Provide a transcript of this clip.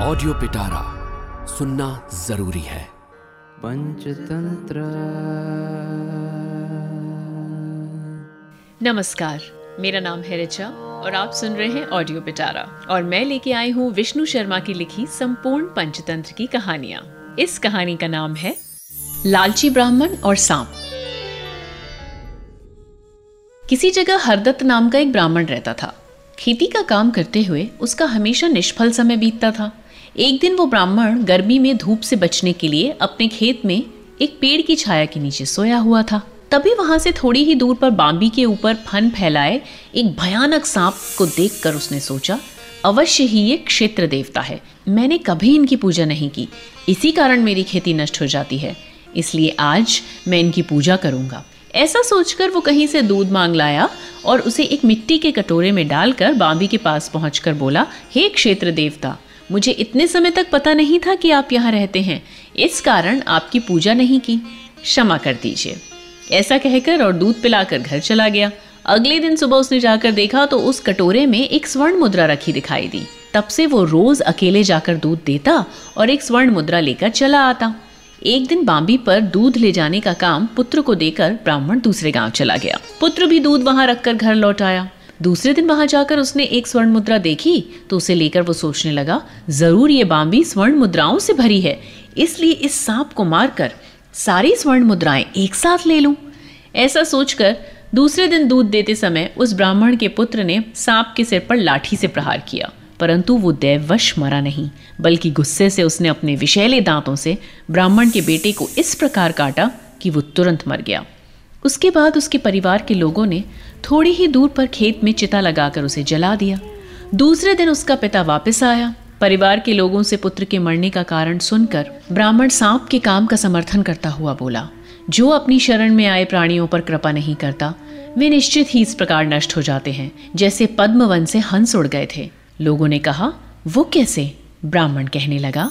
Audio पिटारा सुनना ज़रूरी है। पंचतंत्र। नमस्कार मेरा नाम है रिचा और आप सुन रहे हैं ऑडियो पिटारा और मैं लेके आई हूँ विष्णु शर्मा की लिखी संपूर्ण पंचतंत्र की कहानियाँ। इस कहानी का नाम है लालची ब्राह्मण और सांप। किसी जगह हरदत्त नाम का एक ब्राह्मण रहता था। खेती का काम करते हुए उसका हमेशा निष्फल समय बीतता था। एक दिन वो ब्राह्मण गर्मी में धूप से बचने के लिए अपने खेत में एक पेड़ की छाया के नीचे सोया हुआ था। तभी वहाँ से थोड़ी ही दूर पर बांबी के ऊपर फन फैलाए एक भयानक सांप को देखकर उसने सोचा, अवश्य ही ये क्षेत्र देवता है। मैंने कभी इनकी पूजा नहीं की। इसी कारण मेरी खेती नष्ट हो जाती है। इसलिए आज मैं इनकी पूजा करूँगा। ऐसा सोचकर वो कहीं से दूध मांग लाया और उसे एक मिट्टी के कटोरे में डालकर बांबी के पास पहुंचकर बोला, हे क्षेत्र देवता मुझे इतने समय तक पता नहीं था कि आप यहाँ रहते हैं। इस कारण आपकी पूजा नहीं की। क्षमा कर दीजिए। ऐसा कहकर और दूध पिलाकर घर चला गया। अगले दिन सुबह उसने जाकर देखा तो उस कटोरे में एक स्वर्ण मुद्रा रखी दिखाई दी। तब से वो रोज अकेले जाकर दूध देता और एक स्वर्ण मुद्रा लेकर चला आता। एक दिन बांबी पर दूध ले जाने का काम पुत्र को देकर ब्राह्मण दूसरे गाँव चला गया। पुत्र भी दूध वहाँ रखकर घर लौट आया। दूसरे दिन वहाँ जाकर उसने एक स्वर्ण मुद्रा देखी तो उसे लेकर वो सोचने लगा, ज़रूर ये बांबी स्वर्ण मुद्राओं से भरी है, इसलिए इस सांप को मारकर सारी स्वर्ण मुद्राएँ एक साथ ले लूँ। ऐसा सोचकर दूसरे दिन दूध देते समय उस ब्राह्मण के पुत्र ने सांप के सिर पर लाठी से प्रहार किया, परंतु वो दैववश मरा नहीं, बल्कि गुस्से से उसने अपने विषैले दांतों से ब्राह्मण के बेटे को इस प्रकार काटा कि वो तुरंत मर गया। उसके बाद उसके परिवार के लोगों ने थोड़ी ही दूर पर खेत में चिता लगाकर उसे जला दिया। दूसरे दिन उसका पिता वापस आया। परिवार के लोगों से पुत्र के मरने का कारण सुनकर ब्राह्मण सांप के काम का समर्थन करता हुआ बोला, जो अपनी शरण में आए प्राणियों पर कृपा नहीं करता, वे निश्चित ही इस प्रकार नष्ट हो जाते हैं, जैसे पद्मवन से हंस उड़ गए थे। लोगों ने कहा, वो कैसे? ब्राह्मण कहने लगा